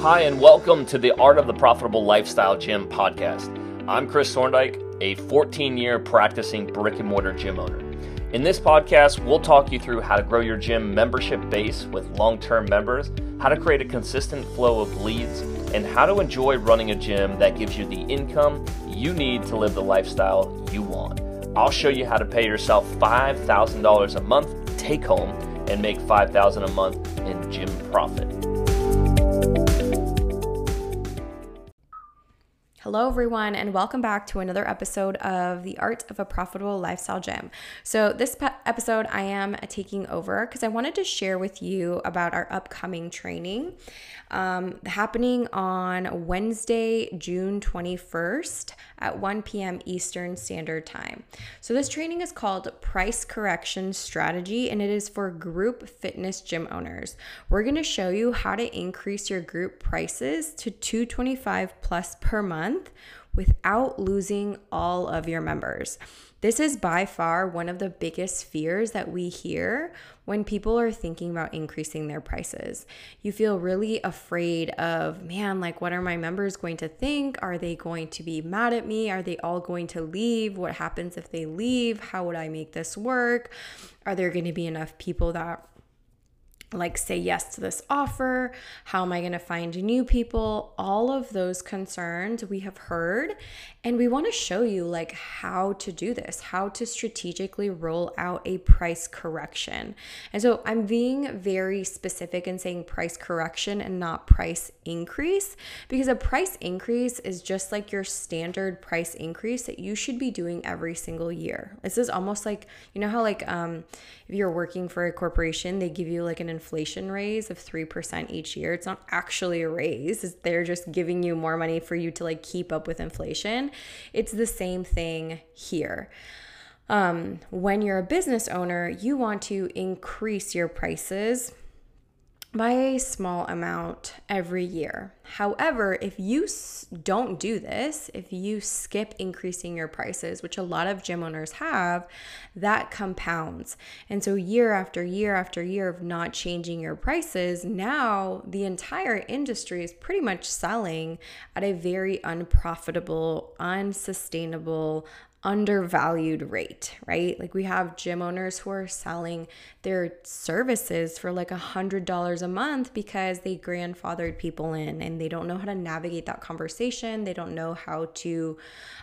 Hi, and welcome to the Art of the Profitable Lifestyle Gym podcast. I'm Chris Thorndike, a 14 year practicing brick and mortar gym owner. In this podcast, we'll talk you through how to grow your gym membership base with long term members, how to create a consistent flow of leads, and how to enjoy running a gym that gives you the income you need to live the lifestyle you want. I'll show you how to pay yourself $5,000 a month take home and make $5,000 a month in gym profit. Hello, everyone, and welcome back to another episode of The Art of a Profitable Lifestyle Gym. So, this pe- episode I am taking over because I wanted to share with you about our upcoming training um, happening on Wednesday, June 21st at 1 p.m. Eastern Standard Time. So, this training is called Price Correction Strategy and it is for group fitness gym owners. We're going to show you how to increase your group prices to 225 plus per month without losing all of your members. This is by far one of the biggest fears that we hear when people are thinking about increasing their prices. You feel really afraid of, man, like, what are my members going to think? Are they going to be mad at me? Are they all going to leave? What happens if they leave? How would I make this work? Are there going to be enough people that like say yes to this offer? How am I going to find new people? All of those concerns we have heard and we want to show you like how to do this, how to strategically roll out a price correction. And so I'm being very specific in saying price correction and not price increase because a price increase is just like your standard price increase that you should be doing every single year. This is almost like, you know how like um if you're working for a corporation, they give you like an inflation raise of 3% each year. It's not actually a raise. They're just giving you more money for you to like keep up with inflation. It's the same thing here. Um, when you're a business owner, you want to increase your prices by a small amount every year. However, if you don't do this, if you skip increasing your prices, which a lot of gym owners have, that compounds. And so, year after year after year of not changing your prices, now the entire industry is pretty much selling at a very unprofitable, unsustainable, undervalued rate, right? Like we have gym owners who are selling their services for like a hundred dollars a month because they grandfathered people in and they don't know how to navigate that conversation. They don't know how to,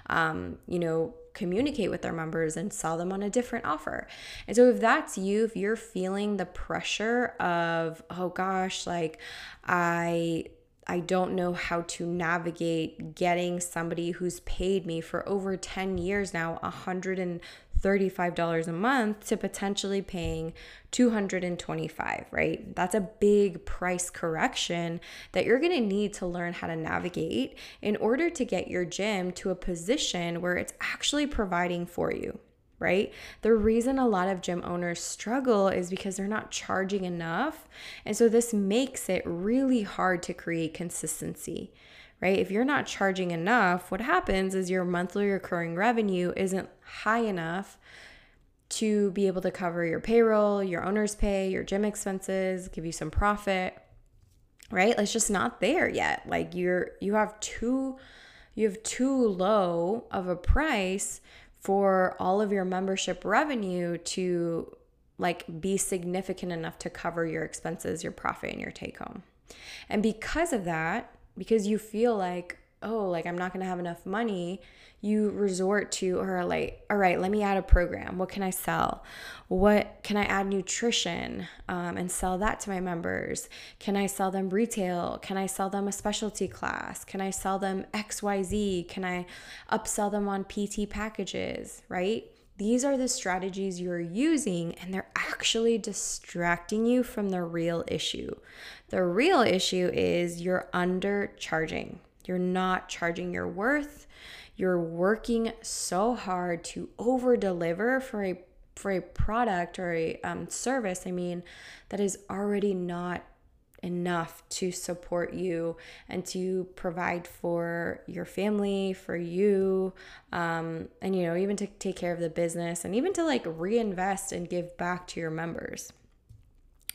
um, you know, communicate with their members and sell them on a different offer. And so if that's you, if you're feeling the pressure of, oh gosh, like I I don't know how to navigate getting somebody who's paid me for over 10 years now $135 a month to potentially paying 225, right? That's a big price correction that you're going to need to learn how to navigate in order to get your gym to a position where it's actually providing for you right? The reason a lot of gym owners struggle is because they're not charging enough. And so this makes it really hard to create consistency, right? If you're not charging enough, what happens is your monthly recurring revenue isn't high enough to be able to cover your payroll, your owner's pay, your gym expenses, give you some profit, right? It's just not there yet. Like you're you have too you have too low of a price for all of your membership revenue to like be significant enough to cover your expenses, your profit, and your take home. And because of that, because you feel like, oh, like I'm not gonna have enough money, you resort to or like all right let me add a program. What can i sell? What can i add nutrition um, and sell that to my members? Can i sell them retail? Can i sell them a specialty class? Can i sell them xyz can i upsell them on pt packages? Right? These are the strategies you're using, and they're actually distracting you from the real issue. The real issue is you're undercharging. You're not charging your worth. You're working so hard to over deliver for a for a product or a um, service. I mean, that is already not enough to support you and to provide for your family, for you, um, and you know, even to take care of the business and even to like reinvest and give back to your members.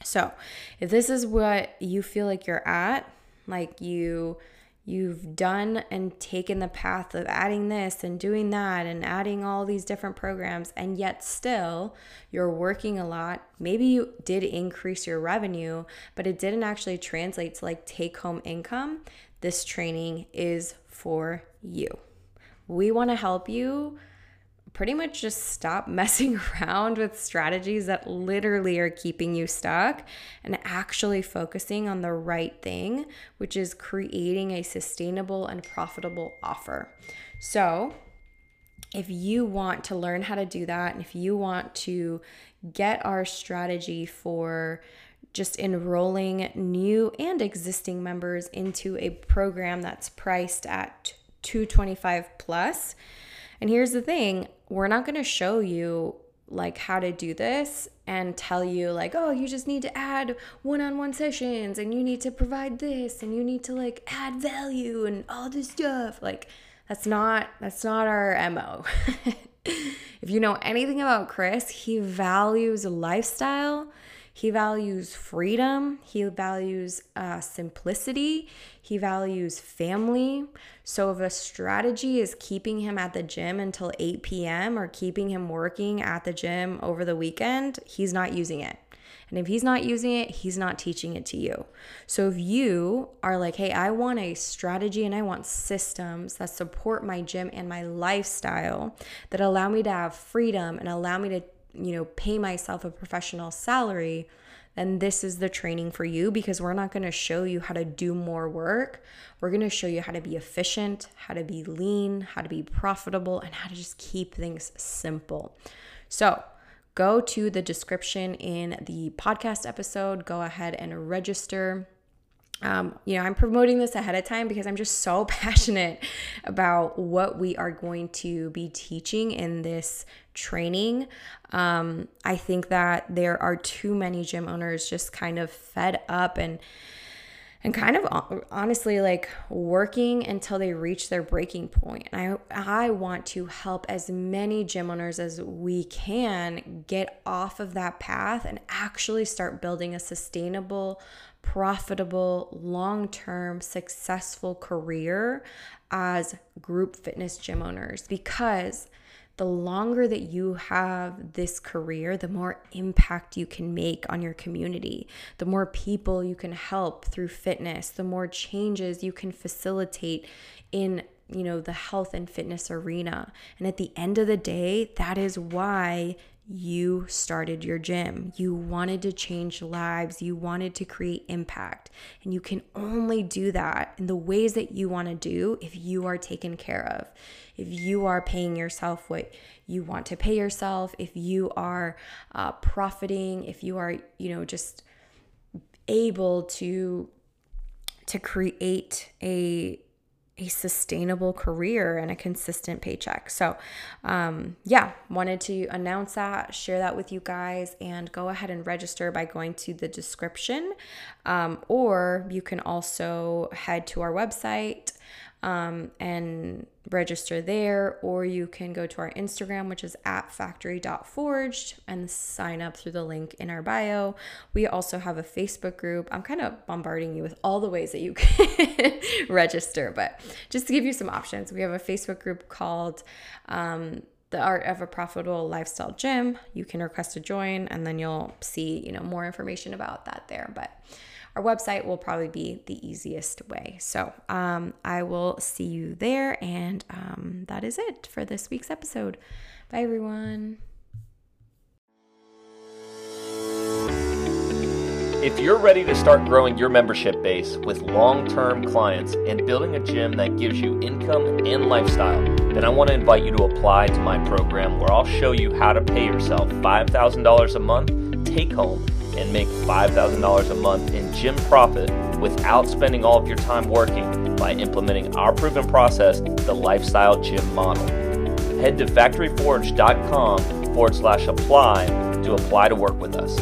So, if this is what you feel like you're at, Like you you've done and taken the path of adding this and doing that and adding all these different programs and yet still you're working a lot. Maybe you did increase your revenue but it didn't actually translate to like take home income. This training is for you. We want to help you pretty much just stop messing around with strategies that literally are keeping you stuck and actually focusing on the right thing, which is creating a sustainable and profitable offer. So, if you want to learn how to do that, and if you want to get our strategy for just enrolling new and existing members into a program that's priced at 225 plus, and here's the thing we're not going to show you like how to do this and tell you like oh you just need to add one-on-one sessions and you need to provide this and you need to like add value and all this stuff. Like that's not that's not our mo if you know anything about chris he values lifestyle he values freedom. He values uh, simplicity. He values family. So, if a strategy is keeping him at the gym until 8 p.m. or keeping him working at the gym over the weekend, he's not using it. And if he's not using it, he's not teaching it to you. So if you are like, hey, I want a strategy and I want systems that support my gym and my lifestyle that allow me to have freedom and allow me to you know, pay myself a professional salary, then this is the training for you because we're not going to show you how to do more work. We're going to show you how to be efficient, how to be lean, how to be profitable, and how to just keep things simple. So, go to the description in the podcast episode, go ahead and register um, you know, I'm promoting this ahead of time because I'm just so passionate about what we are going to be teaching in this training. Um, I think that there are too many gym owners just kind of fed up and and kind of honestly like working until they reach their breaking point. And I I want to help as many gym owners as we can get off of that path and actually start building a sustainable profitable, long term, successful career as group fitness gym owners because the longer that you have this career, the more impact you can make on your community, the more people you can help through fitness, the more changes you can facilitate in you know the health and fitness arena. And at the end of the day, that is why you started your gym. You wanted to change lives. You wanted to create impact. And you can only do that in the ways that you want to do if you are taken care of. If you are paying yourself what you want to pay yourself, if you are uh, profiting, if you are, you know, just able to to create a a sustainable career and a consistent paycheck. So, um, yeah, wanted to announce that, share that with you guys, and go ahead and register by going to the description. Um, or you can also head to our website um, and register there, or you can go to our Instagram, which is at factory.forged, and sign up through the link in our bio. We also have a Facebook group. I'm kind of bombarding you with all the ways that you can register, but just to give you some options, we have a Facebook group called um, the art of a profitable lifestyle gym you can request to join and then you'll see you know more information about that there but our website will probably be the easiest way. So um, I will see you there. And um, that is it for this week's episode. Bye, everyone. If you're ready to start growing your membership base with long term clients and building a gym that gives you income and lifestyle, then I want to invite you to apply to my program where I'll show you how to pay yourself $5,000 a month take home and make $5,000 a month in gym profit without spending all of your time working by implementing our proven process, the Lifestyle Gym Model. Head to factoryforged.com forward slash apply to apply to work with us.